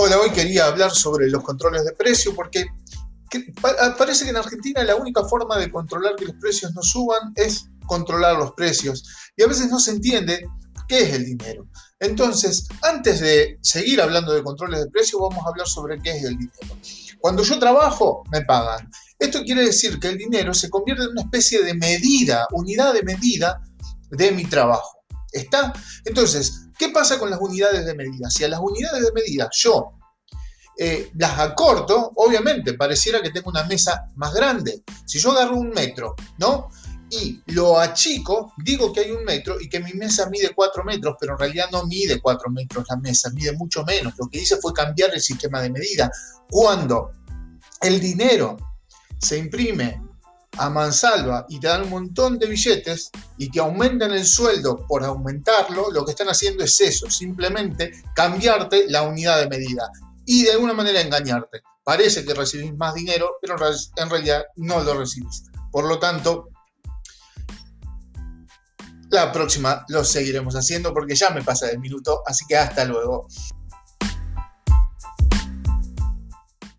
Hola, hoy quería hablar sobre los controles de precio porque ah, parece que en Argentina la única forma de controlar que los precios no suban es controlar los precios y a veces no se entiende qué es el dinero. Entonces, antes de seguir hablando de controles de precios, vamos a hablar sobre qué es el dinero. Cuando yo trabajo, me pagan. Esto quiere decir que el dinero se convierte en una especie de medida, unidad de medida de mi trabajo. ¿Está? Entonces, ¿qué pasa con las unidades de medida? Si a las unidades de medida yo eh, las acorto, obviamente pareciera que tengo una mesa más grande. Si yo agarro un metro, ¿no? Y lo achico, digo que hay un metro y que mi mesa mide 4 metros, pero en realidad no mide 4 metros la mesa, mide mucho menos. Lo que hice fue cambiar el sistema de medida. Cuando el dinero se imprime a mansalva y te dan un montón de billetes y que aumentan el sueldo por aumentarlo, lo que están haciendo es eso, simplemente cambiarte la unidad de medida y de alguna manera engañarte. Parece que recibís más dinero, pero en realidad no lo recibís. Por lo tanto, la próxima lo seguiremos haciendo porque ya me pasa el minuto, así que hasta luego.